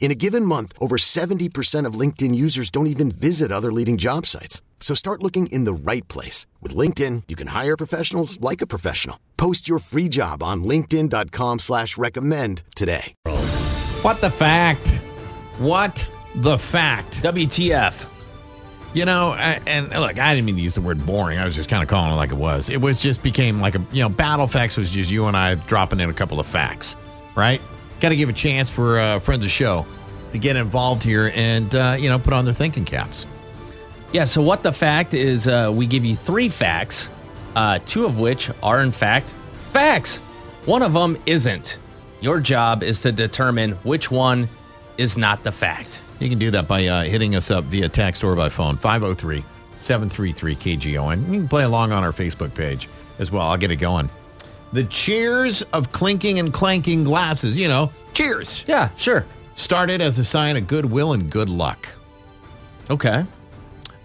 In a given month, over 70% of LinkedIn users don't even visit other leading job sites. So start looking in the right place. With LinkedIn, you can hire professionals like a professional. Post your free job on linkedin.com slash recommend today. What the fact? What the fact? WTF. You know, a- and look, I didn't mean to use the word boring. I was just kind of calling it like it was. It was just became like a, you know, Battle Facts was just you and I dropping in a couple of facts, right? Got to give a chance for uh, friends of show to get involved here and, uh, you know, put on their thinking caps. Yeah, so what the fact is, uh, we give you three facts, uh, two of which are, in fact, facts. One of them isn't. Your job is to determine which one is not the fact. You can do that by uh, hitting us up via text or by phone, 503-733-KGO. And You can play along on our Facebook page as well. I'll get it going. The cheers of clinking and clanking glasses, you know, cheers, Yeah, sure. Started as a sign of goodwill and good luck. Okay.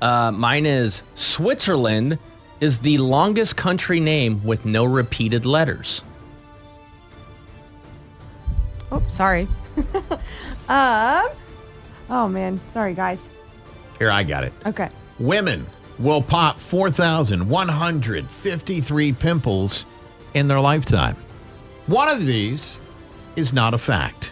Uh, mine is Switzerland is the longest country name with no repeated letters. Oh, sorry. um. Oh man, sorry guys. Here, I got it. Okay. Women will pop 4,153 pimples in their lifetime. One of these is not a fact.